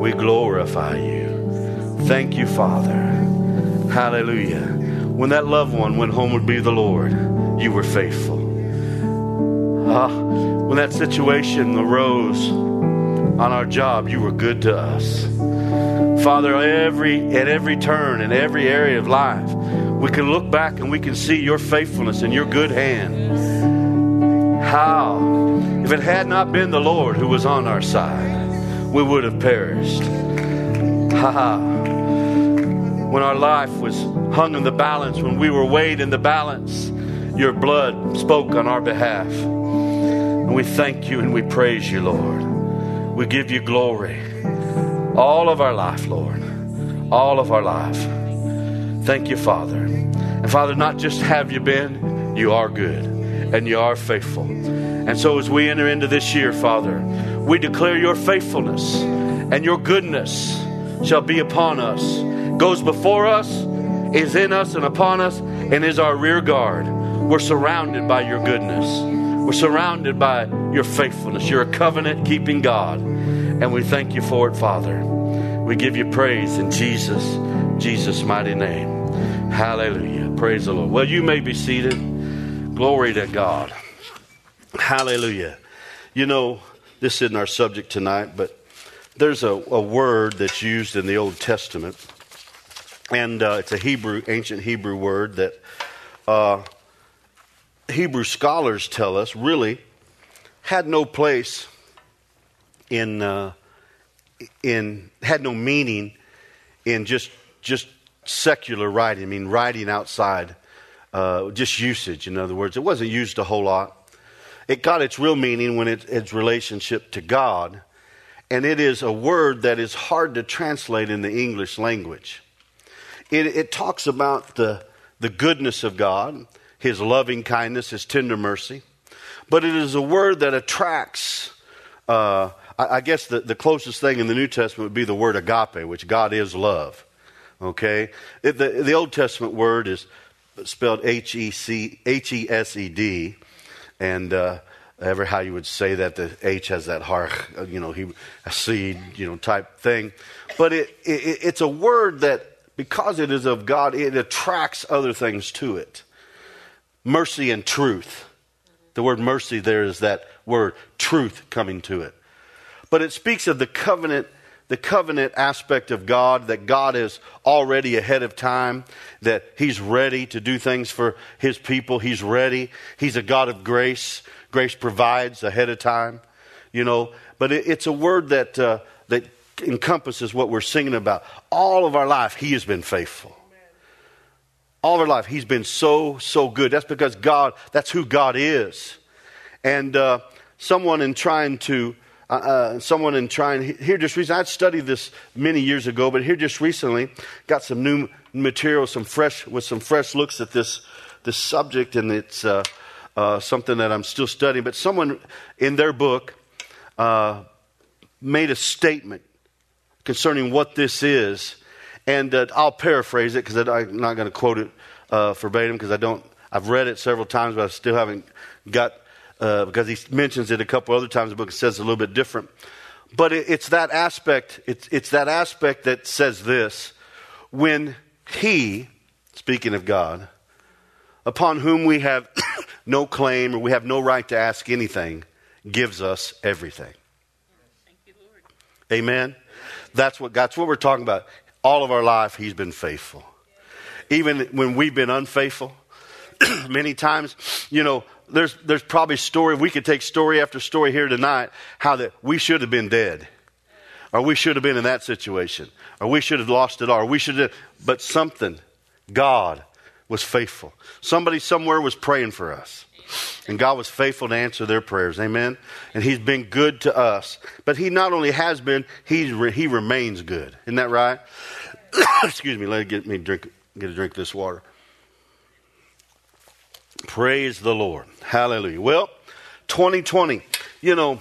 We glorify you. Thank you, Father. Hallelujah. When that loved one went home to be the Lord, you were faithful. Ah, when that situation arose on our job, you were good to us. Father, every at every turn in every area of life, we can look back and we can see your faithfulness and your good hand. How? If it had not been the Lord who was on our side, we would have perished. Ha ha. When our life was hung in the balance, when we were weighed in the balance, your blood spoke on our behalf. And we thank you and we praise you, Lord. We give you glory. All of our life, Lord. All of our life. Thank you, Father. And Father, not just have you been, you are good and you are faithful. And so as we enter into this year, Father, we declare your faithfulness and your goodness shall be upon us, goes before us, is in us and upon us, and is our rear guard. We're surrounded by your goodness. We're surrounded by your faithfulness. You're a covenant keeping God. And we thank you for it, Father. We give you praise in Jesus, Jesus' mighty name. Hallelujah. Praise the Lord. Well, you may be seated. Glory to God. Hallelujah. You know, this isn't our subject tonight, but there's a, a word that's used in the Old Testament, and uh, it's a Hebrew, ancient Hebrew word that uh, Hebrew scholars tell us really had no place in uh, in had no meaning in just just secular writing. I mean, writing outside, uh, just usage. In other words, it wasn't used a whole lot. It got its real meaning when it, its relationship to God, and it is a word that is hard to translate in the English language. It, it talks about the, the goodness of God, His loving kindness, His tender mercy, but it is a word that attracts. Uh, I, I guess the, the closest thing in the New Testament would be the word agape, which God is love. Okay? It, the, the Old Testament word is spelled H E C H E S E D, and uh, ever how you would say that the H has that harch, uh, you know, he, a seed, you know, type thing. But it, it, it's a word that, because it is of God, it attracts other things to it. Mercy and truth. The word mercy there is that word truth coming to it. But it speaks of the covenant the covenant aspect of God, that God is already ahead of time, that He's ready to do things for His people. He's ready. He's a God of grace. Grace provides ahead of time, you know. But it, it's a word that, uh, that encompasses what we're singing about. All of our life, He has been faithful. All of our life, He's been so, so good. That's because God, that's who God is. And uh, someone in trying to uh, uh, someone in trying here just recently. I'd studied this many years ago, but here just recently got some new material, some fresh with some fresh looks at this this subject, and it's uh, uh something that I'm still studying. But someone in their book uh, made a statement concerning what this is, and uh, I'll paraphrase it because I'm not going to quote it verbatim because I don't. I've read it several times, but I still haven't got uh, because he mentions it a couple other times in the book. It says a little bit different. But it, it's that aspect, it's, it's that aspect that says this. When he, speaking of God, upon whom we have no claim or we have no right to ask anything, gives us everything. You, Amen. That's what God's what we're talking about. All of our life, He's been faithful. Even when we've been unfaithful, many times, you know, there's, there's probably story, we could take story after story here tonight, how that we should have been dead. Or we should have been in that situation. Or we should have lost it all. Or we should have, but something, God was faithful. Somebody somewhere was praying for us. And God was faithful to answer their prayers. Amen. And He's been good to us. But He not only has been, He, he remains good. Isn't that right? Excuse me. Let me get me drink, get a drink of this water. Praise the Lord. Hallelujah. Well, 2020. You know,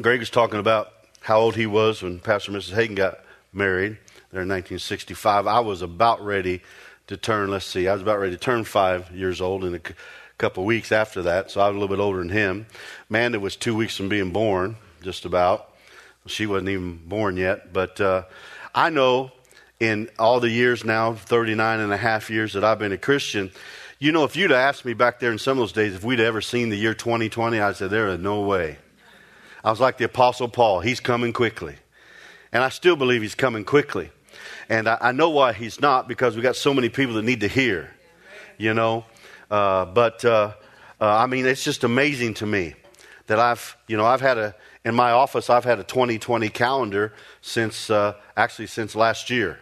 Greg is talking about how old he was when Pastor and Mrs. Hagin got married there in 1965. I was about ready to turn, let's see, I was about ready to turn five years old in a c- couple weeks after that, so I was a little bit older than him. Amanda was two weeks from being born, just about. She wasn't even born yet. But uh, I know in all the years now, 39 and a half years that I've been a Christian, you know, if you'd asked me back there in some of those days if we'd ever seen the year 2020, I'd say, there is no way. I was like the Apostle Paul. He's coming quickly. And I still believe he's coming quickly. And I, I know why he's not because we got so many people that need to hear, you know. Uh, but uh, uh, I mean, it's just amazing to me that I've, you know, I've had a, in my office, I've had a 2020 calendar since, uh, actually, since last year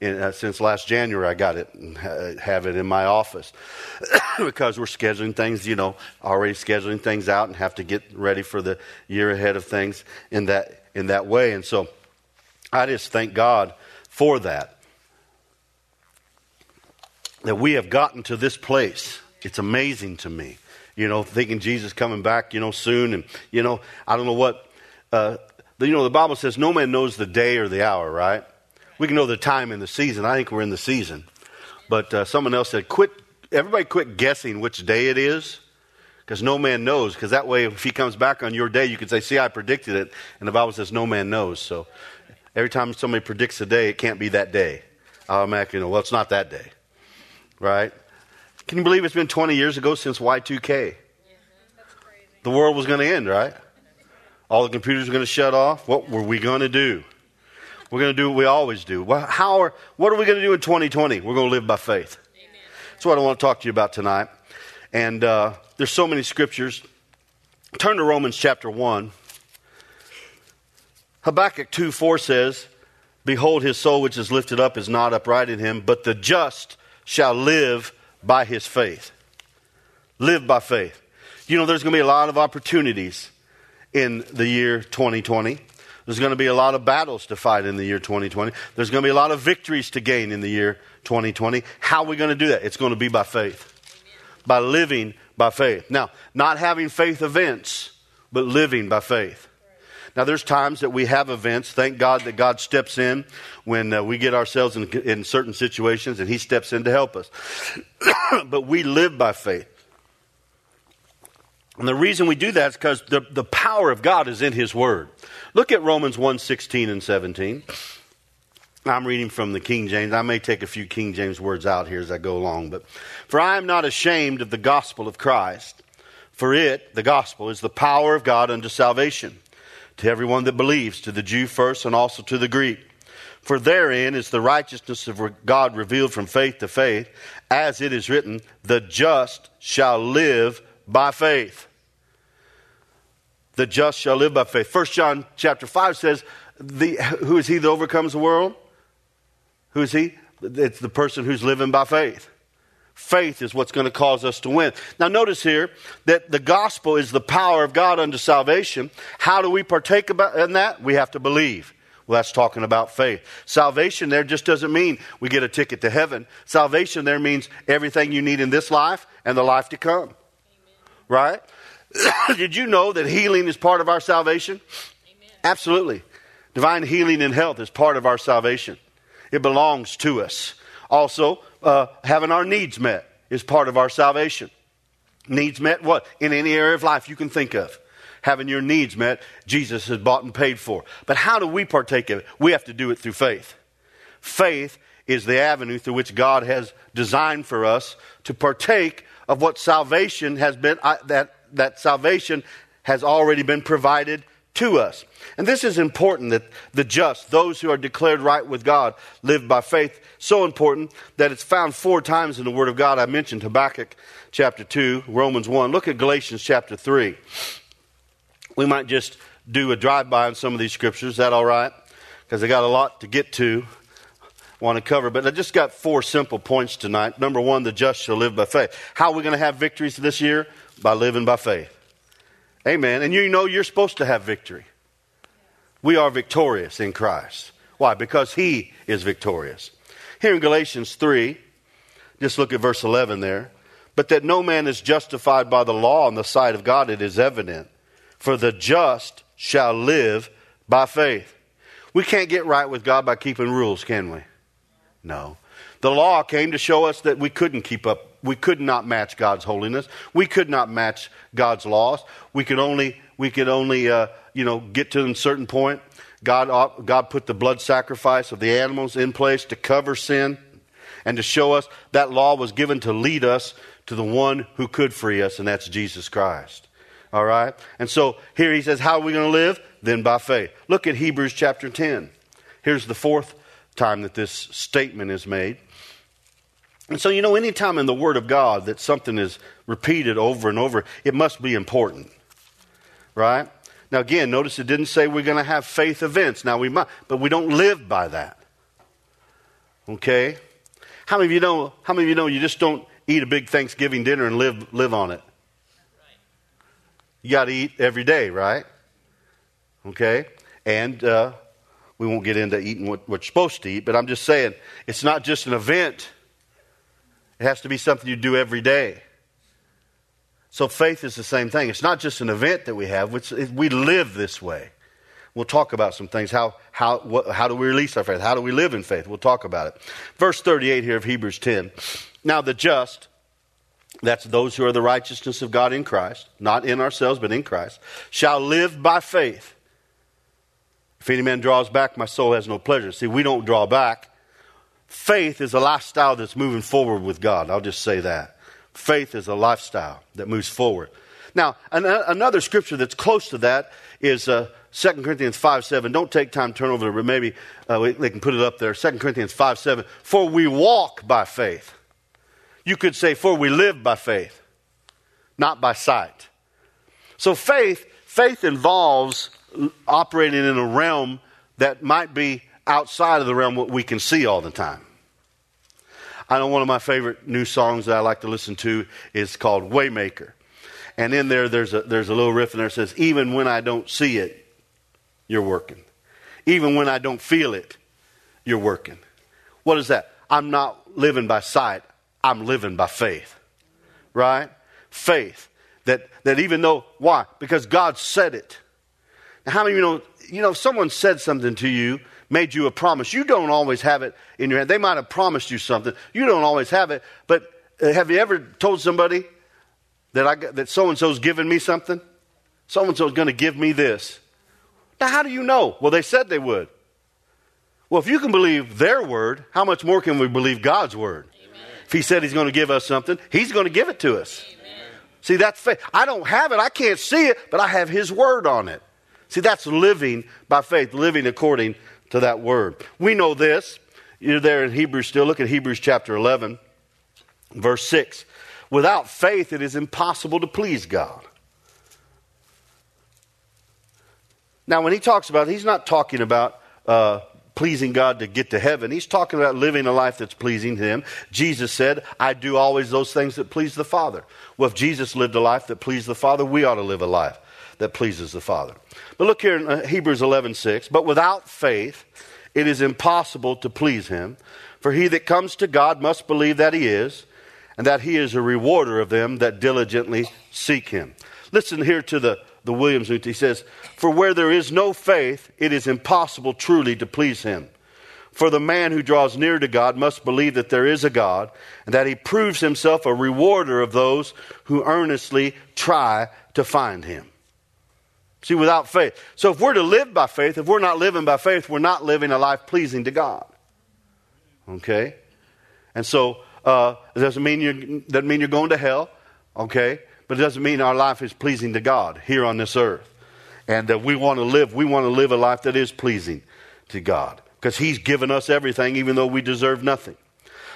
in, uh, since last January, I got it and have it in my office because we're scheduling things, you know, already scheduling things out and have to get ready for the year ahead of things in that in that way. And so, I just thank God for that. That we have gotten to this place. It's amazing to me. You know, thinking Jesus coming back, you know, soon, and you know, I don't know what. Uh, you know, the Bible says no man knows the day or the hour, right? We can know the time and the season. I think we're in the season. But uh, someone else said, quit, everybody quit guessing which day it is because no man knows. Because that way, if he comes back on your day, you can say, see, I predicted it. And the Bible says no man knows. So every time somebody predicts a day, it can't be that day. Know, well, it's not that day. Right? Can you believe it's been 20 years ago since Y2K? the world was going to end, right? All the computers were going to shut off. What were we going to do? We're going to do what we always do. How are, what are we going to do in 2020? We're going to live by faith. Amen. That's what I want to talk to you about tonight. And uh, there's so many scriptures. Turn to Romans chapter 1. Habakkuk 2 4 says, Behold, his soul which is lifted up is not upright in him, but the just shall live by his faith. Live by faith. You know, there's going to be a lot of opportunities in the year 2020. There's going to be a lot of battles to fight in the year 2020. There's going to be a lot of victories to gain in the year 2020. How are we going to do that? It's going to be by faith, by living by faith. Now, not having faith events, but living by faith. Now, there's times that we have events. Thank God that God steps in when uh, we get ourselves in, in certain situations and He steps in to help us. but we live by faith. And the reason we do that is because the, the power of God is in His Word. Look at Romans 1 16 and 17. I'm reading from the King James. I may take a few King James words out here as I go along, but for I am not ashamed of the gospel of Christ, for it, the gospel, is the power of God unto salvation to everyone that believes, to the Jew first and also to the Greek. For therein is the righteousness of God revealed from faith to faith, as it is written, the just shall live by faith. The just shall live by faith. First John chapter 5 says, the, Who is he that overcomes the world? Who is he? It's the person who's living by faith. Faith is what's going to cause us to win. Now, notice here that the gospel is the power of God unto salvation. How do we partake about, in that? We have to believe. Well, that's talking about faith. Salvation there just doesn't mean we get a ticket to heaven. Salvation there means everything you need in this life and the life to come right? Did you know that healing is part of our salvation? Amen. Absolutely. Divine healing and health is part of our salvation. It belongs to us. Also, uh, having our needs met is part of our salvation. Needs met what? In any area of life you can think of. Having your needs met, Jesus has bought and paid for. But how do we partake of it? We have to do it through faith. Faith is the avenue through which God has designed for us to partake of what salvation has been, uh, that, that salvation has already been provided to us. And this is important that the just, those who are declared right with God, live by faith. So important that it's found four times in the Word of God. I mentioned Habakkuk chapter 2, Romans 1. Look at Galatians chapter 3. We might just do a drive by on some of these scriptures. Is that all right? Because I got a lot to get to want to cover. But I just got four simple points tonight. Number one, the just shall live by faith. How are we going to have victories this year? By living by faith. Amen. And you know you're supposed to have victory. We are victorious in Christ. Why? Because He is victorious. Here in Galatians 3, just look at verse 11 there. But that no man is justified by the law in the sight of God, it is evident. For the just shall live by faith. We can't get right with God by keeping rules, can we? No. The law came to show us that we couldn't keep up. We could not match God's holiness. We could not match God's laws. We could only, we could only uh, you know, get to a certain point, God, uh, God put the blood sacrifice of the animals in place to cover sin and to show us that law was given to lead us to the one who could free us, and that's Jesus Christ. All right? And so here he says, How are we going to live? Then by faith. Look at Hebrews chapter 10. Here's the fourth time that this statement is made. And so, you know, anytime in the Word of God that something is repeated over and over, it must be important. Right? Now, again, notice it didn't say we're going to have faith events. Now, we might, but we don't live by that. Okay? How many of you know, how many of you know you just don't eat a big Thanksgiving dinner and live, live on it? You got to eat every day, right? Okay? And uh, we won't get into eating what, what you're supposed to eat, but I'm just saying it's not just an event, it has to be something you do every day. So faith is the same thing. It's not just an event that we have, we live this way. We'll talk about some things. How, how, what, how do we release our faith? How do we live in faith? We'll talk about it. Verse 38 here of Hebrews 10. Now the just, that's those who are the righteousness of God in Christ, not in ourselves, but in Christ, shall live by faith. If any man draws back, my soul has no pleasure. See, we don't draw back. Faith is a lifestyle that's moving forward with God. I'll just say that. Faith is a lifestyle that moves forward. Now, an- another scripture that's close to that is uh, 2 Corinthians 5 7. Don't take time to turn over there, but maybe uh, they can put it up there. 2 Corinthians 5 7. For we walk by faith. You could say, for we live by faith, not by sight. So faith, faith involves operating in a realm that might be outside of the realm what we can see all the time. I know one of my favorite new songs that I like to listen to is called Waymaker. And in there, there's a, there's a little riff in there that says, Even when I don't see it, you're working. Even when I don't feel it, you're working. What is that? I'm not living by sight, I'm living by faith. Right? Faith. That, that even though, why? Because God said it. Now, how many of you know, you know, if someone said something to you, made you a promise, you don't always have it in your hand. They might have promised you something. You don't always have it. But uh, have you ever told somebody that, I, that so-and-so's giving me something? So-and-so's going to give me this. Now, how do you know? Well, they said they would. Well, if you can believe their word, how much more can we believe God's word? Amen. If He said He's going to give us something, He's going to give it to us. Amen. See, that's faith. I don't have it, I can't see it, but I have His word on it. See, that's living by faith, living according to that word. We know this. You're there in Hebrews still. Look at Hebrews chapter 11, verse 6. Without faith, it is impossible to please God. Now, when he talks about, he's not talking about uh, pleasing God to get to heaven. He's talking about living a life that's pleasing to Him. Jesus said, I do always those things that please the Father. Well, if Jesus lived a life that pleased the Father, we ought to live a life that pleases the Father. But look here in uh, Hebrews 11:6, but without faith it is impossible to please him, for he that comes to God must believe that he is, and that he is a rewarder of them that diligently seek him. Listen here to the the Williams he says, "For where there is no faith, it is impossible truly to please him." For the man who draws near to God must believe that there is a God, and that he proves himself a rewarder of those who earnestly try to find him. See, without faith. So if we're to live by faith, if we're not living by faith, we're not living a life pleasing to God. Okay? And so uh, it doesn't mean, you're, doesn't mean you're going to hell, okay? But it doesn't mean our life is pleasing to God here on this earth. And that we want to live, we want to live a life that is pleasing to God. Because He's given us everything, even though we deserve nothing.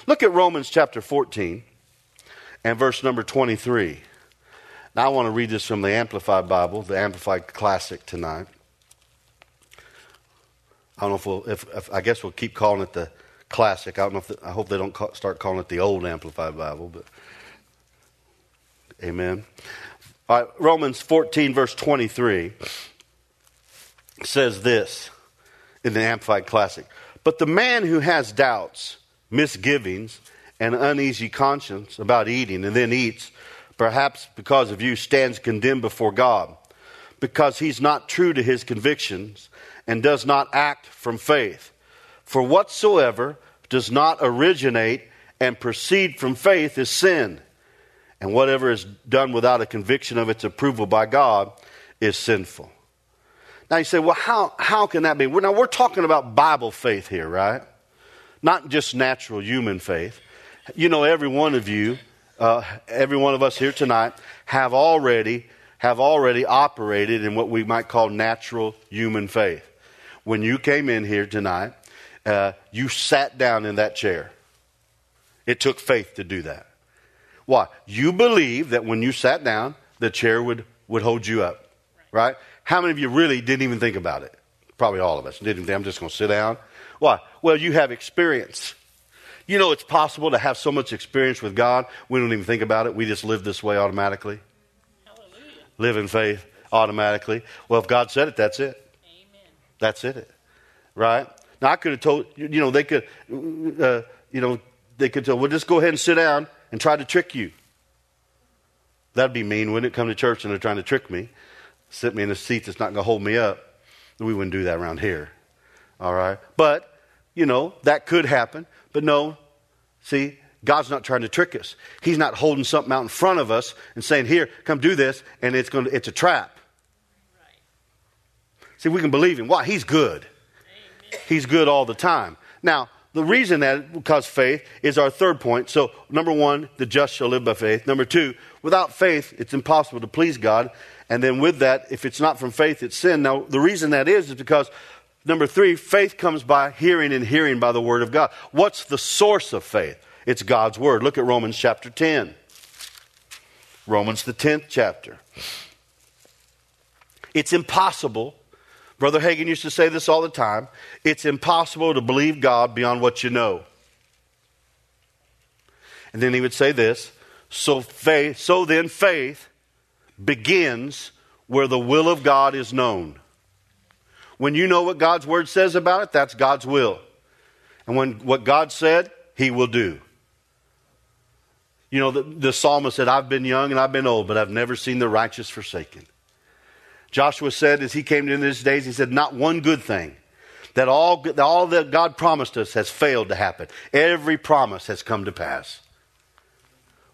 Look at Romans chapter 14 and verse number 23. Now, I want to read this from the Amplified Bible, the Amplified Classic tonight. I don't know if we'll, if, if I guess we'll keep calling it the Classic. I don't know if, the, I hope they don't start calling it the Old Amplified Bible, but Amen. All right, Romans 14, verse 23 says this in the Amplified Classic. But the man who has doubts, misgivings, and uneasy conscience about eating and then eats perhaps because of you, stands condemned before God because he's not true to his convictions and does not act from faith. For whatsoever does not originate and proceed from faith is sin, and whatever is done without a conviction of its approval by God is sinful. Now you say, well, how, how can that be? Now we're talking about Bible faith here, right? Not just natural human faith. You know, every one of you, uh, every one of us here tonight, have already have already operated in what we might call natural human faith. When you came in here tonight, uh, you sat down in that chair. It took faith to do that. Why? You believe that when you sat down, the chair would, would hold you up, right? How many of you really didn't even think about it? Probably all of us didn't think, I'm just going to sit down. Why? Well, you have experience. You know, it's possible to have so much experience with God, we don't even think about it. We just live this way automatically. Hallelujah. Live in faith automatically. Well, if God said it, that's it. Amen. That's it. Right? Now, I could have told, you know, they could, uh, you know, they could tell, well, just go ahead and sit down and try to trick you. That'd be mean, wouldn't it? Come to church and they're trying to trick me, sit me in a seat that's not going to hold me up. We wouldn't do that around here. All right? But, you know, that could happen. But no, see, God's not trying to trick us. He's not holding something out in front of us and saying, here, come do this, and it's, going to, it's a trap. Right. See, we can believe him. Why? He's good. Amen. He's good all the time. Now, the reason that, because faith, is our third point. So, number one, the just shall live by faith. Number two, without faith, it's impossible to please God. And then with that, if it's not from faith, it's sin. Now, the reason that is, is because, number three, faith comes by hearing and hearing by the Word of God. What's the source of faith? It's God's Word. Look at Romans chapter 10. Romans, the 10th chapter. It's impossible Brother Hagin used to say this all the time it's impossible to believe God beyond what you know. And then he would say this so faith so then faith begins where the will of God is known. When you know what God's word says about it, that's God's will. And when what God said, he will do. You know, the, the psalmist said, I've been young and I've been old, but I've never seen the righteous forsaken. Joshua said as he came into his days, he said, Not one good thing. That all, all that God promised us has failed to happen. Every promise has come to pass.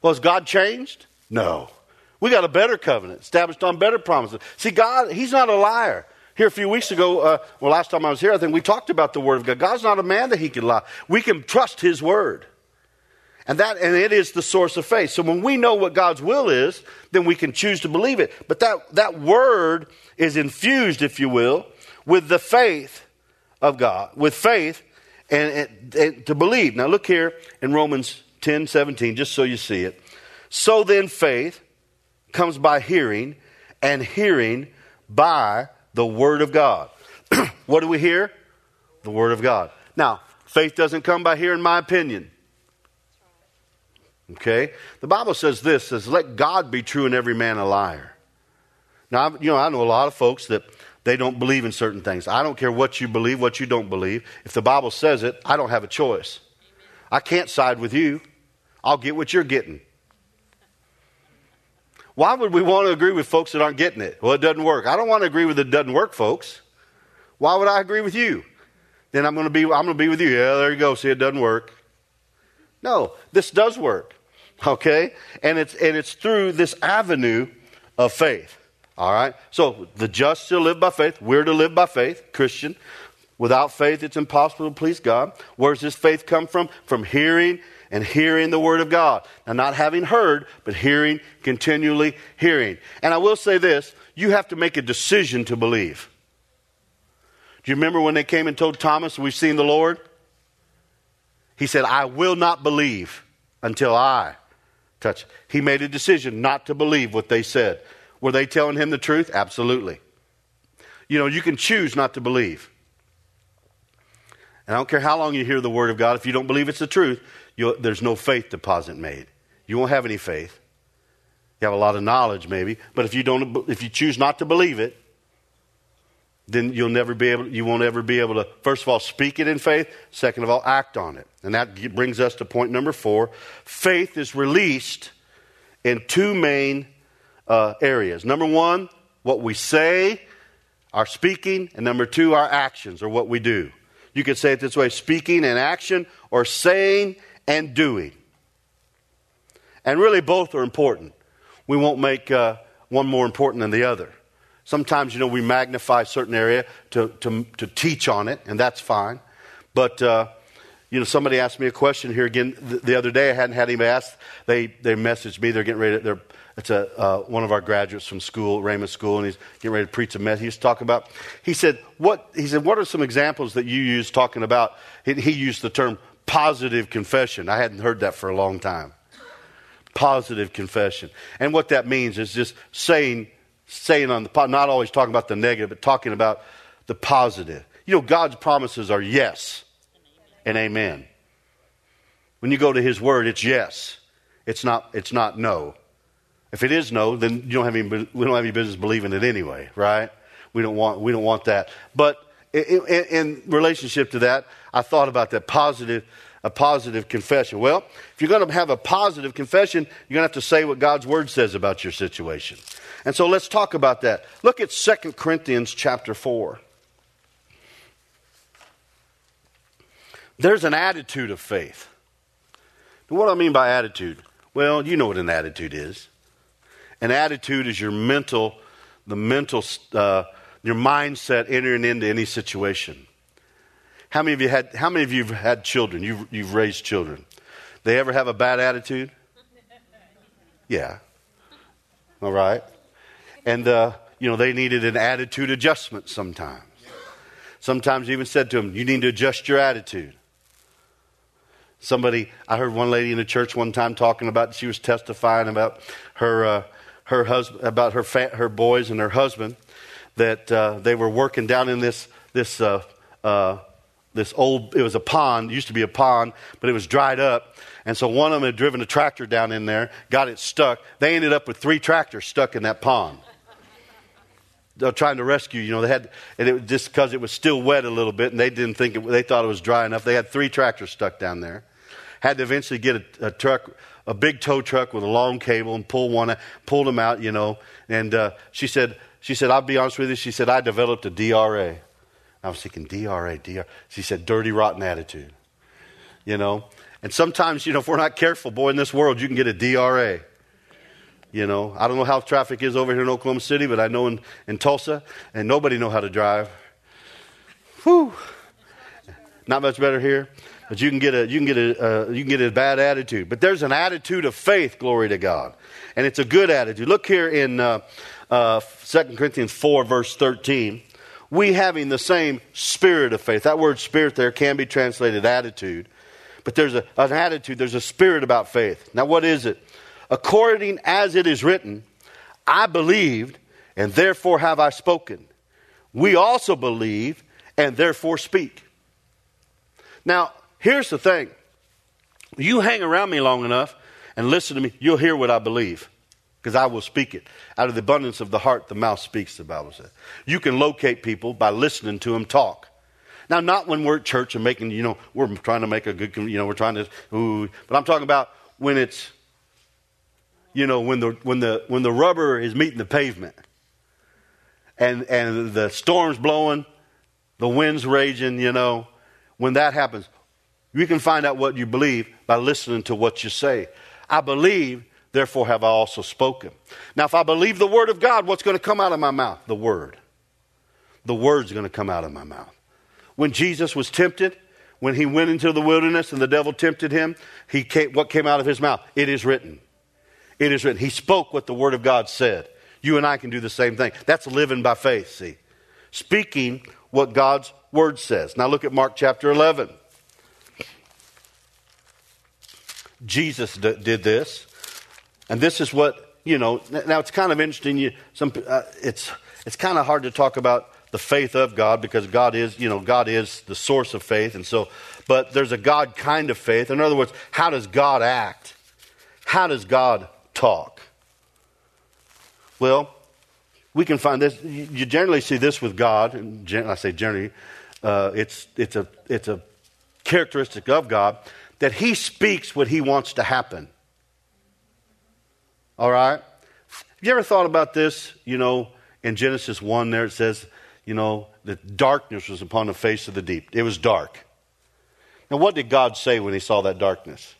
Well, has God changed? No. We got a better covenant established on better promises. See, God, He's not a liar. Here a few weeks ago, uh, well, last time I was here, I think we talked about the Word of God. God's not a man that He can lie. We can trust His Word. And that and it is the source of faith. So when we know what God's will is, then we can choose to believe it. But that, that word is infused, if you will, with the faith of God, with faith and, and, and to believe. Now look here in Romans 10, 17, just so you see it. So then faith comes by hearing, and hearing by the word of God. what do we hear? The word of God. Now, faith doesn't come by hearing my opinion. Okay? The Bible says this says, let God be true and every man a liar. Now, you know, I know a lot of folks that they don't believe in certain things. I don't care what you believe, what you don't believe. If the Bible says it, I don't have a choice. I can't side with you. I'll get what you're getting. Why would we want to agree with folks that aren't getting it? Well, it doesn't work. I don't want to agree with it doesn't work, folks. Why would I agree with you? Then I'm going to be I'm going to be with you. Yeah, there you go. See, it doesn't work. No, this does work. Okay? And it's, and it's through this avenue of faith. All right? So the just shall live by faith. We're to live by faith, Christian. Without faith, it's impossible to please God. Where does this faith come from? From hearing and hearing the Word of God. Now, not having heard, but hearing, continually hearing. And I will say this you have to make a decision to believe. Do you remember when they came and told Thomas, We've seen the Lord? He said, I will not believe until I touch. He made a decision not to believe what they said. Were they telling him the truth? Absolutely. You know, you can choose not to believe. And I don't care how long you hear the word of God, if you don't believe it's the truth, there's no faith deposit made. You won't have any faith. You have a lot of knowledge, maybe, but if you don't, if you choose not to believe it, then you'll never be able, you won't ever be able to, first of all, speak it in faith, second of all, act on it. And that brings us to point number four. Faith is released in two main uh, areas. Number one, what we say, our speaking, and number two, our actions, or what we do. You could say it this way speaking and action, or saying and doing. And really, both are important. We won't make uh, one more important than the other. Sometimes, you know, we magnify a certain area to, to, to teach on it, and that's fine. But, uh, you know, somebody asked me a question here again the, the, other day. I hadn't had anybody ask. They, they messaged me. They're getting ready to, they're, it's a, uh, one of our graduates from school, Rhema School, and he's getting ready to preach a message. He's talking about, he said, what, he said, what are some examples that you use talking about, he, he used the term positive confession. I hadn't heard that for a long time. Positive confession. And what that means is just saying, saying on the, not always talking about the negative, but talking about the positive. You know, God's promises are yes and amen. When you go to His Word, it's yes. It's not, it's not no. If it is no, then you don't have any, we don't have any business believing it anyway, right? We don't want, we don't want that. But in, in, in relationship to that, I thought about that positive, a positive confession. Well, if you're going to have a positive confession, you're going to have to say what God's Word says about your situation. And so let's talk about that. Look at 2 Corinthians chapter 4. There's an attitude of faith. what do I mean by attitude? Well, you know what an attitude is. An attitude is your mental, the mental, uh, your mindset entering into any situation. How many of you had? How many of you have had children? You've, you've raised children. They ever have a bad attitude? Yeah. All right. And uh, you know they needed an attitude adjustment sometimes. Sometimes even said to them, "You need to adjust your attitude." Somebody, I heard one lady in the church one time talking about. She was testifying about her uh, her husband, about her fa- her boys and her husband, that uh, they were working down in this this uh, uh, this old. It was a pond. Used to be a pond, but it was dried up. And so one of them had driven a tractor down in there, got it stuck. They ended up with three tractors stuck in that pond. They're trying to rescue. You know, they had, and it was just because it was still wet a little bit, and they didn't think it, they thought it was dry enough. They had three tractors stuck down there. Had to eventually get a, a truck a big tow truck with a long cable and pull one, pulled them out, you know. And uh, she said, she said, I'll be honest with you. She said, I developed a DRA. I was thinking, DRA. She said, dirty, rotten attitude. You know? And sometimes, you know, if we're not careful, boy, in this world, you can get a DRA. You know, I don't know how traffic is over here in Oklahoma City, but I know in, in Tulsa, and nobody know how to drive. Whew. Not much better here. But you can get a you can get a uh, you can get a bad attitude. But there's an attitude of faith, glory to God, and it's a good attitude. Look here in uh, uh, 2 Corinthians four verse thirteen. We having the same spirit of faith. That word spirit there can be translated attitude, but there's a, an attitude. There's a spirit about faith. Now, what is it? According as it is written, I believed, and therefore have I spoken. We also believe, and therefore speak. Now, Here's the thing you hang around me long enough and listen to me, you'll hear what I believe because I will speak it. Out of the abundance of the heart, the mouth speaks, the Bible says. You can locate people by listening to them talk. Now, not when we're at church and making, you know, we're trying to make a good, you know, we're trying to, ooh, but I'm talking about when it's, you know, when the, when the, when the rubber is meeting the pavement and, and the storm's blowing, the wind's raging, you know, when that happens, you can find out what you believe by listening to what you say. I believe, therefore have I also spoken. Now, if I believe the word of God, what's going to come out of my mouth? The word. The word's going to come out of my mouth. When Jesus was tempted, when he went into the wilderness and the devil tempted him, he came, what came out of his mouth? It is written. It is written. He spoke what the word of God said. You and I can do the same thing. That's living by faith, see. Speaking what God's word says. Now look at Mark chapter 11. Jesus d- did this. And this is what, you know, now it's kind of interesting. You, some, uh, it's, it's kind of hard to talk about the faith of God because God is, you know, God is the source of faith. And so, but there's a God kind of faith. In other words, how does God act? How does God talk? Well, we can find this. You generally see this with God, and I say generally, uh, it's, it's, a, it's a characteristic of God that he speaks what he wants to happen. All right? Have you ever thought about this? You know, in Genesis 1, there it says, you know, that darkness was upon the face of the deep. It was dark. Now, what did God say when he saw that darkness?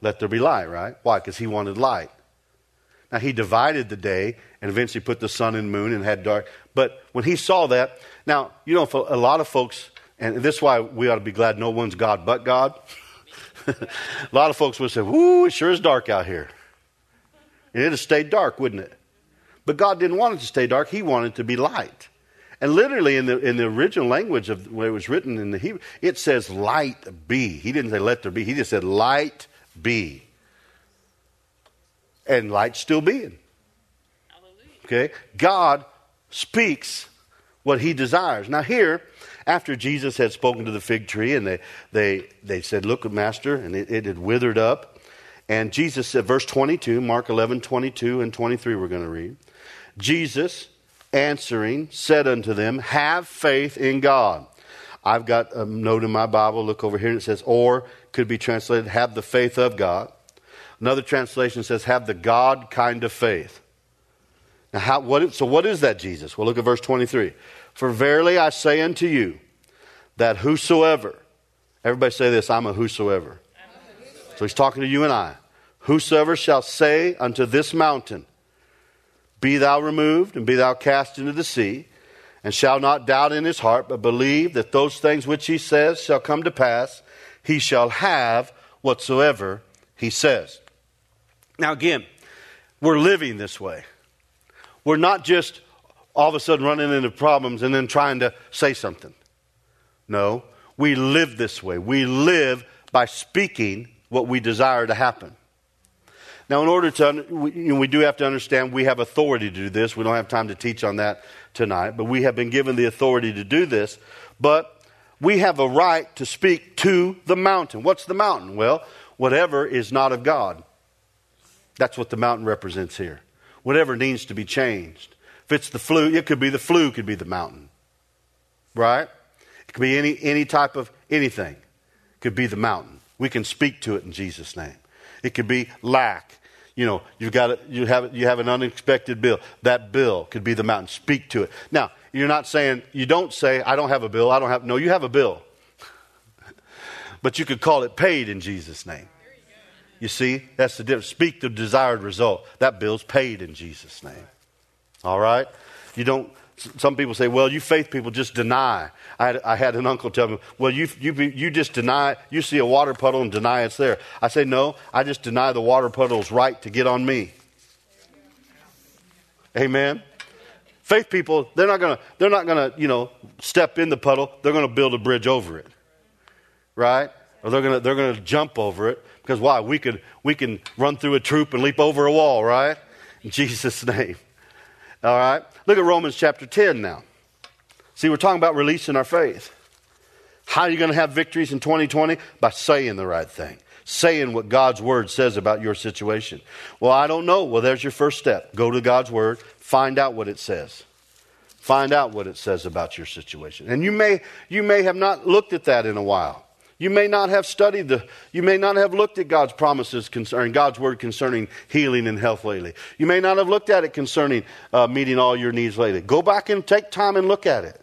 Let there be light, right? Why? Because he wanted light. Now, he divided the day and eventually put the sun and moon and had dark. But when he saw that, now, you know, for a lot of folks, and this is why we ought to be glad no one's God but God. a lot of folks would say, Woo, it sure is dark out here. And it'd have stayed dark, wouldn't it? But God didn't want it to stay dark, He wanted it to be light. And literally, in the, in the original language of where it was written in the Hebrew, it says light be. He didn't say let there be, he just said light be. And light still being. Okay? God speaks what he desires. Now, here, after Jesus had spoken to the fig tree and they, they, they said, Look, Master, and it, it had withered up. And Jesus said, verse 22, Mark 11, 22 and 23, we're going to read. Jesus answering said unto them, Have faith in God. I've got a note in my Bible, look over here, and it says, or could be translated, have the faith of God. Another translation says, have the God kind of faith. Now, how, what, so what is that, Jesus? Well, look at verse 23. For verily I say unto you, that whosoever, everybody say this, I'm a whosoever. So he's talking to you and I. Whosoever shall say unto this mountain, Be thou removed, and be thou cast into the sea, and shall not doubt in his heart, but believe that those things which he says shall come to pass, he shall have whatsoever he says. Now, again, we're living this way. We're not just all of a sudden running into problems and then trying to say something. No, we live this way. We live by speaking what we desire to happen. Now, in order to, we, you know, we do have to understand we have authority to do this. We don't have time to teach on that tonight, but we have been given the authority to do this. But we have a right to speak to the mountain. What's the mountain? Well, whatever is not of God. That's what the mountain represents here. Whatever needs to be changed. If it's the flu, it could be the flu, could be the mountain. Right? It could be any, any type of anything. It could be the mountain. We can speak to it in Jesus' name. It could be lack. You know, you've got you have you have an unexpected bill. That bill could be the mountain. Speak to it. Now, you're not saying you don't say I don't have a bill. I don't have no. You have a bill, but you could call it paid in Jesus' name. You see, that's the difference. Speak the desired result. That bill's paid in Jesus' name. All right. You don't some people say, well, you faith people just deny. I had, I had an uncle tell me, well, you, you, you just deny, you see a water puddle and deny it's there. I say, no, I just deny the water puddle's right to get on me. Amen. Faith people, they're not gonna, they're not gonna, you know, step in the puddle. They're gonna build a bridge over it, right? Or they're gonna, they're gonna jump over it because why? We could, we can run through a troop and leap over a wall, right? In Jesus' name. All right? Look at Romans chapter 10 now. See, we're talking about releasing our faith. How are you going to have victories in 2020? By saying the right thing, saying what God's word says about your situation. Well, I don't know. Well, there's your first step. Go to God's word, find out what it says. Find out what it says about your situation. And you may, you may have not looked at that in a while. You may not have studied the, you may not have looked at God's promises concerning, God's word concerning healing and health lately. You may not have looked at it concerning uh, meeting all your needs lately. Go back and take time and look at it.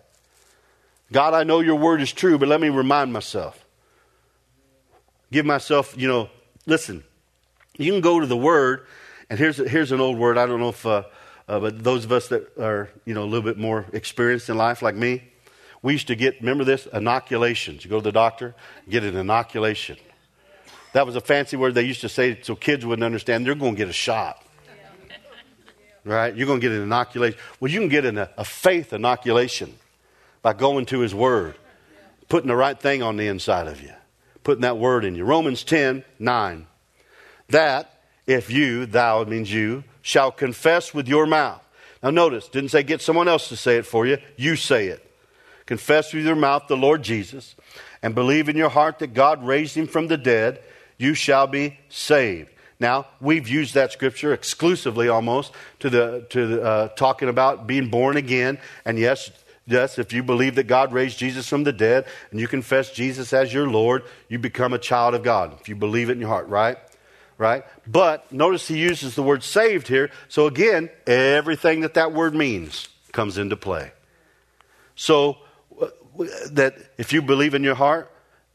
God, I know your word is true, but let me remind myself. Give myself, you know, listen, you can go to the word, and here's, here's an old word. I don't know if, uh, uh, but those of us that are, you know, a little bit more experienced in life like me, we used to get, remember this? Inoculations. You go to the doctor, get an inoculation. That was a fancy word they used to say so kids wouldn't understand. They're going to get a shot. Right? You're going to get an inoculation. Well, you can get an, a faith inoculation by going to His Word, putting the right thing on the inside of you, putting that Word in you. Romans 10 9. That if you, thou means you, shall confess with your mouth. Now, notice, didn't say get someone else to say it for you, you say it confess with your mouth the Lord Jesus, and believe in your heart that God raised him from the dead, you shall be saved. Now, we've used that scripture exclusively almost to the, to the, uh, talking about being born again. And yes, yes, if you believe that God raised Jesus from the dead and you confess Jesus as your Lord, you become a child of God. If you believe it in your heart, right? Right? But notice he uses the word saved here. So again, everything that that word means comes into play. So that if you believe in your heart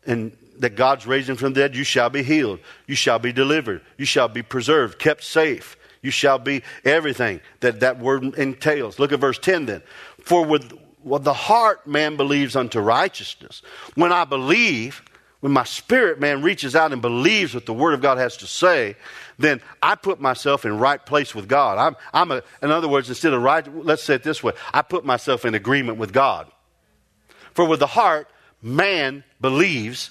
and that God's raising from the dead, you shall be healed. You shall be delivered. You shall be preserved, kept safe. You shall be everything that that word entails. Look at verse 10 then. For with, with the heart man believes unto righteousness. When I believe, when my spirit man reaches out and believes what the Word of God has to say, then I put myself in right place with God. I'm, I'm a, in other words, instead of right, let's say it this way I put myself in agreement with God. For with the heart, man believes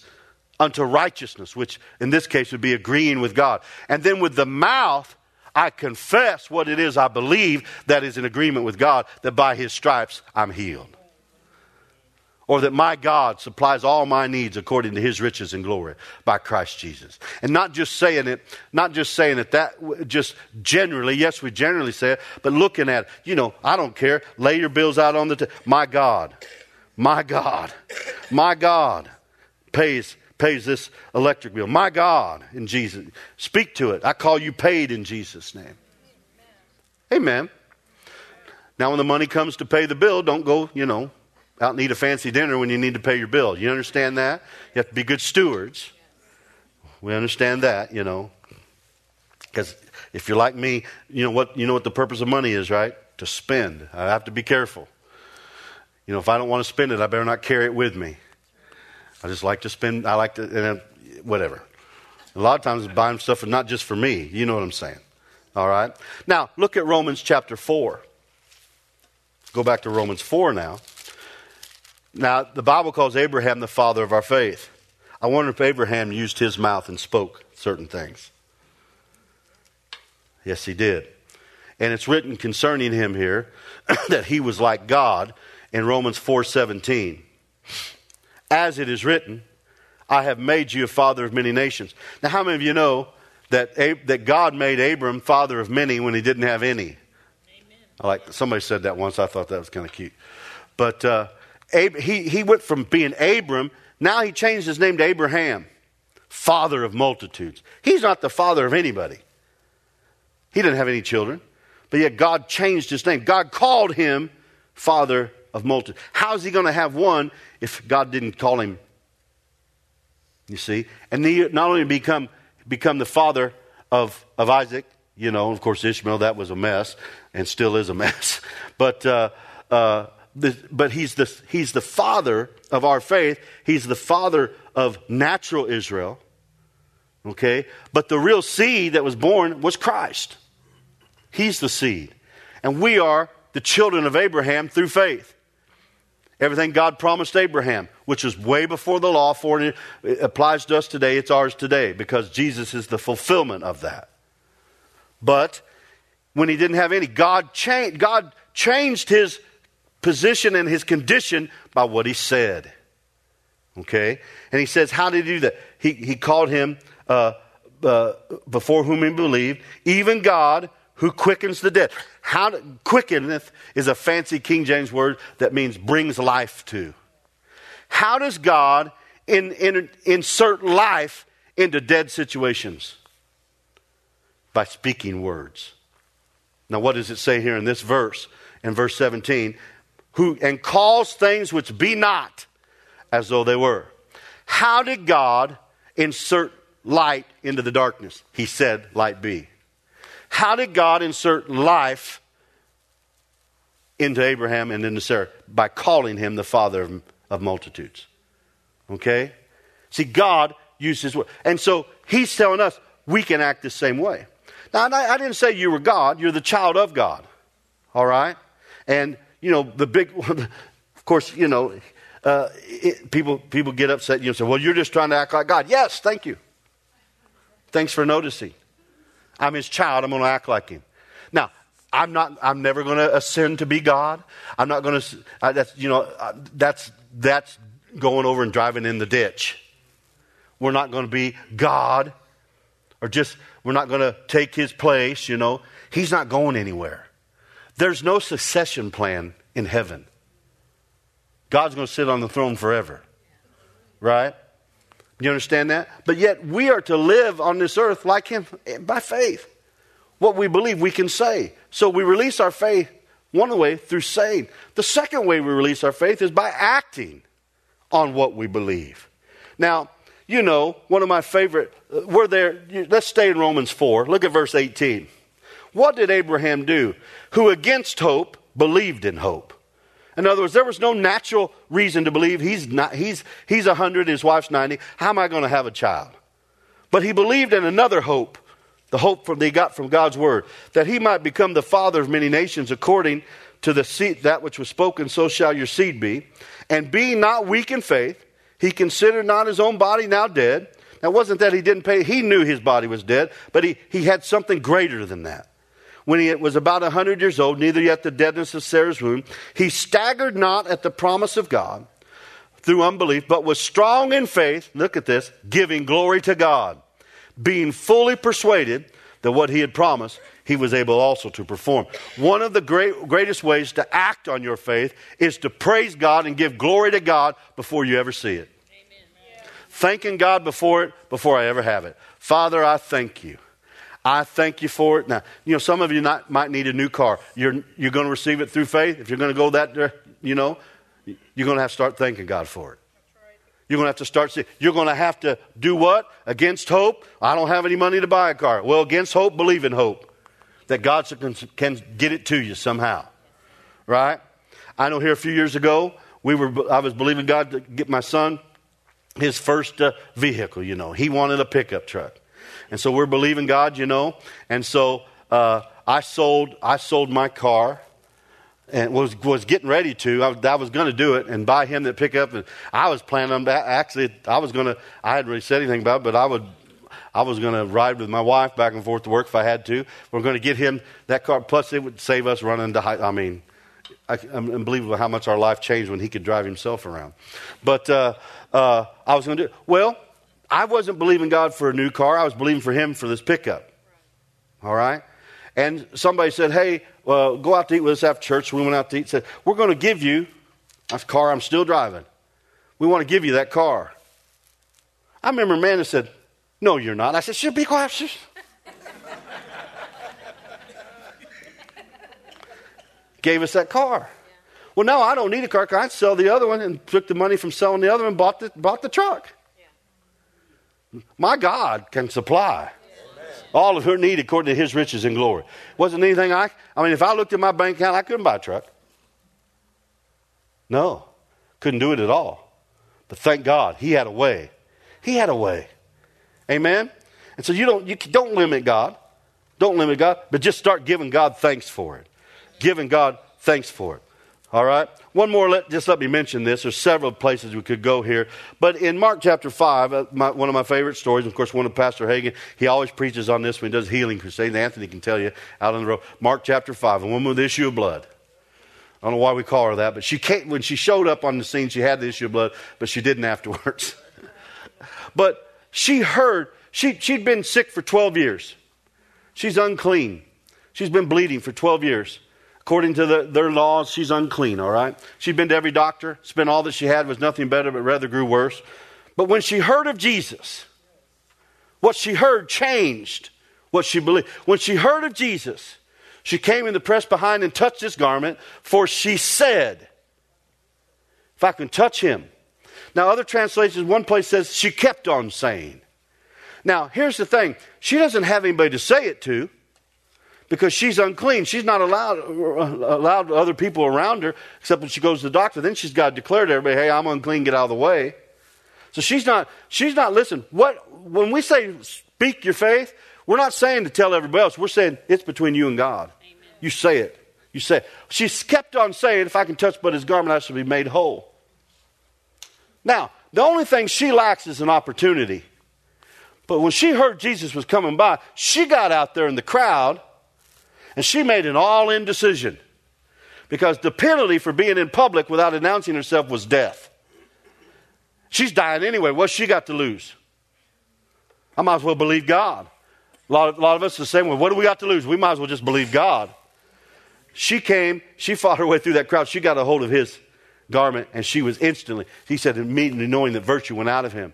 unto righteousness, which in this case would be agreeing with God. And then with the mouth, I confess what it is I believe that is in agreement with God, that by his stripes I'm healed. Or that my God supplies all my needs according to his riches and glory by Christ Jesus. And not just saying it, not just saying it that, just generally, yes, we generally say it, but looking at, it, you know, I don't care, lay your bills out on the, t- my God, my God, my God pays pays this electric bill. My God, in Jesus. Speak to it. I call you paid in Jesus' name. Amen. Now, when the money comes to pay the bill, don't go, you know, out and eat a fancy dinner when you need to pay your bill. You understand that? You have to be good stewards. We understand that, you know. Because if you're like me, you know what you know what the purpose of money is, right? To spend. I have to be careful. You know, if I don't want to spend it, I better not carry it with me. I just like to spend, I like to, and whatever. A lot of times buying stuff is not just for me. You know what I'm saying. All right? Now, look at Romans chapter 4. Go back to Romans 4 now. Now, the Bible calls Abraham the father of our faith. I wonder if Abraham used his mouth and spoke certain things. Yes, he did. And it's written concerning him here that he was like God in Romans 4:17 as it is written, I have made you a father of many nations. Now, how many of you know that, that God made Abram father of many when he didn't have any? Amen. I like somebody said that once. I thought that was kind of cute. But uh, Ab- he, he went from being Abram, now he changed his name to Abraham, father of multitudes. He's not the father of anybody. He didn't have any children, but yet God changed his name. God called him father of multitudes. How's he going to have one if God didn't call him? You see? And he not only become, become the father of, of Isaac, you know, of course, Ishmael, that was a mess and still is a mess. But, uh, uh, the, but he's, the, he's the father of our faith. He's the father of natural Israel. Okay? But the real seed that was born was Christ. He's the seed. And we are the children of Abraham through faith. Everything God promised Abraham, which was way before the law, for it applies to us today, it's ours today because Jesus is the fulfillment of that. But when he didn't have any, God changed, God changed his position and his condition by what he said. Okay? And he says, How did he do that? He, he called him, uh, uh, before whom he believed, even God who quickens the dead. How to, quickeneth is a fancy King James word that means brings life to. How does God in, in, insert life into dead situations? By speaking words. Now, what does it say here in this verse? In verse 17, who and calls things which be not as though they were. How did God insert light into the darkness? He said, Light be. How did God insert life into Abraham and into Sarah? By calling him the father of, of multitudes. Okay? See, God used his word. And so he's telling us we can act the same way. Now, I, I didn't say you were God, you're the child of God. All right? And, you know, the big, of course, you know, uh, it, people, people get upset. You know, say, well, you're just trying to act like God. Yes, thank you. Thanks for noticing. I'm his child. I'm going to act like him. Now, I'm not. I'm never going to ascend to be God. I'm not going to. That's you know. That's that's going over and driving in the ditch. We're not going to be God, or just we're not going to take his place. You know, he's not going anywhere. There's no succession plan in heaven. God's going to sit on the throne forever, right? You understand that? But yet we are to live on this earth like Him by faith. What we believe we can say. So we release our faith one way through saying. The second way we release our faith is by acting on what we believe. Now, you know, one of my favorite, uh, we're there, let's stay in Romans 4. Look at verse 18. What did Abraham do? Who against hope believed in hope. In other words, there was no natural reason to believe he's not he's he's 100 his wife's 90. How am I going to have a child? But he believed in another hope, the hope from, that he got from God's word, that he might become the father of many nations according to the seed that which was spoken, so shall your seed be. And being not weak in faith, he considered not his own body now dead. Now, it wasn't that he didn't pay, he knew his body was dead, but he, he had something greater than that. When he was about a hundred years old, neither yet the deadness of Sarah's womb, he staggered not at the promise of God through unbelief, but was strong in faith. Look at this, giving glory to God being fully persuaded that what he had promised, he was able also to perform. One of the great, greatest ways to act on your faith is to praise God and give glory to God before you ever see it. Amen. Thanking God before it, before I ever have it. Father, I thank you. I thank you for it. Now, you know, some of you not, might need a new car. You're, you're going to receive it through faith. If you're going to go that, you know, you're going to have to start thanking God for it. You're going to have to start. You're going to have to do what? Against hope? I don't have any money to buy a car. Well, against hope, believe in hope. That God can, can get it to you somehow. Right? I know here a few years ago, we were, I was believing God to get my son his first uh, vehicle, you know. He wanted a pickup truck. And so we're believing God, you know. And so uh, I sold I sold my car and was was getting ready to. I, I was going to do it and buy him that pickup. And I was planning on that. Actually, I was going to. I hadn't really said anything about it, but I would. I was going to ride with my wife back and forth to work if I had to. We're going to get him that car. Plus, it would save us running to. High, I mean, I, unbelievable how much our life changed when he could drive himself around. But uh, uh, I was going to do. Well, I wasn't believing God for a new car. I was believing for him for this pickup. All right. And somebody said, Hey, well, go out to eat with us after church. We went out to eat. Said, We're going to give you a car I'm still driving. We want to give you that car. I remember a man that said, No, you're not. I said, Should be quiet. Gave us that car. Well, no, I don't need a car. I sell the other one and took the money from selling the other one and bought the, bought the truck. My God can supply all of her need according to his riches and glory. Wasn't anything I, I mean, if I looked at my bank account, I couldn't buy a truck. No, couldn't do it at all. But thank God, he had a way. He had a way. Amen? And so you don't, you don't limit God. Don't limit God, but just start giving God thanks for it. Giving God thanks for it. All right? One more, let, just let me mention this. There's several places we could go here. But in Mark chapter 5, uh, my, one of my favorite stories, of course, one of Pastor Hagin, he always preaches on this when he does healing crusades. Anthony can tell you out on the road. Mark chapter 5, a woman with the issue of blood. I don't know why we call her that, but she came, when she showed up on the scene, she had the issue of blood, but she didn't afterwards. but she heard, she, she'd been sick for 12 years. She's unclean. She's been bleeding for 12 years. According to the, their laws, she's unclean, all right? She'd been to every doctor, spent all that she had, was nothing better, but rather grew worse. But when she heard of Jesus, what she heard changed what she believed. When she heard of Jesus, she came in the press behind and touched his garment, for she said, If I can touch him. Now, other translations, one place says she kept on saying. Now, here's the thing she doesn't have anybody to say it to because she's unclean. She's not allowed allowed other people around her except when she goes to the doctor. Then she's got to declare to everybody, "Hey, I'm unclean. Get out of the way." So she's not she's not listen. What when we say speak your faith, we're not saying to tell everybody else. We're saying it's between you and God. Amen. You say it. You say it. She's kept on saying, "If I can touch but his garment, I shall be made whole." Now, the only thing she lacks is an opportunity. But when she heard Jesus was coming by, she got out there in the crowd and she made an all in decision because the penalty for being in public without announcing herself was death. She's dying anyway. What's she got to lose? I might as well believe God. A lot of, a lot of us are the same way. What do we got to lose? We might as well just believe God. She came, she fought her way through that crowd. She got a hold of his garment, and she was instantly, he said, immediately knowing that virtue went out of him.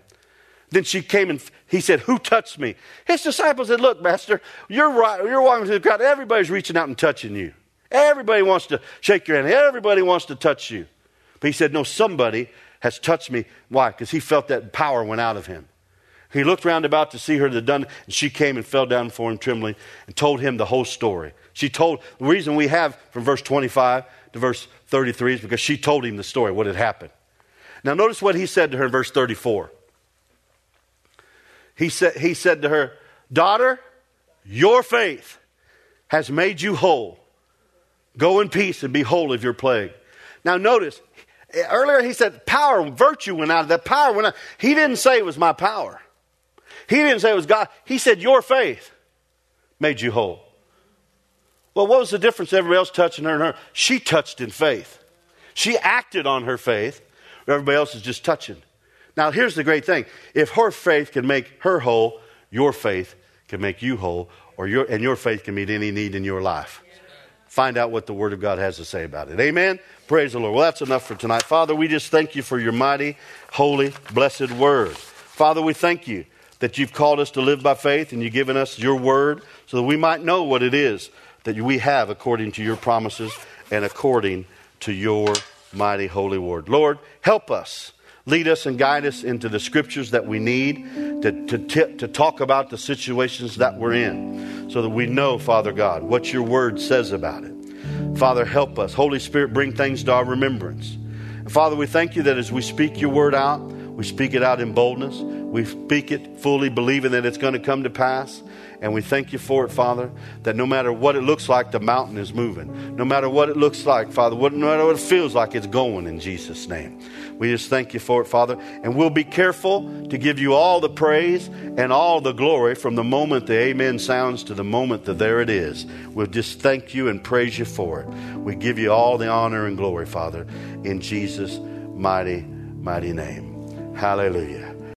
Then she came and he said, Who touched me? His disciples said, Look, Master, you're right. You're walking through the crowd. Everybody's reaching out and touching you. Everybody wants to shake your hand. Everybody wants to touch you. But he said, No, somebody has touched me. Why? Because he felt that power went out of him. He looked round about to see her that done, and she came and fell down before him trembling and told him the whole story. She told, the reason we have from verse 25 to verse 33 is because she told him the story, what had happened. Now, notice what he said to her in verse 34. He said, he said to her, Daughter, your faith has made you whole. Go in peace and be whole of your plague. Now, notice, earlier he said power, and virtue went out of that power went out. He didn't say it was my power. He didn't say it was God. He said, Your faith made you whole. Well, what was the difference? Everybody else touching her and her. She touched in faith. She acted on her faith. Everybody else is just touching. Now, here's the great thing if her faith can make her whole, your faith can make you whole, or your, and your faith can meet any need in your life. Find out what the Word of God has to say about it. Amen? Praise the Lord. Well, that's enough for tonight. Father, we just thank you for your mighty, holy, blessed Word. Father, we thank you that you've called us to live by faith and you've given us your Word so that we might know what it is that we have according to your promises and according to your mighty holy word. Lord, help us. Lead us and guide us into the scriptures that we need to, to, to talk about the situations that we're in so that we know, Father God, what your word says about it. Father, help us. Holy Spirit, bring things to our remembrance. And Father, we thank you that as we speak your word out, we speak it out in boldness. We speak it fully believing that it's going to come to pass. And we thank you for it, Father, that no matter what it looks like, the mountain is moving. No matter what it looks like, Father, no matter what it feels like, it's going in Jesus' name. We just thank you for it, Father. And we'll be careful to give you all the praise and all the glory from the moment the amen sounds to the moment that there it is. We'll just thank you and praise you for it. We give you all the honor and glory, Father, in Jesus' mighty, mighty name. Hallelujah.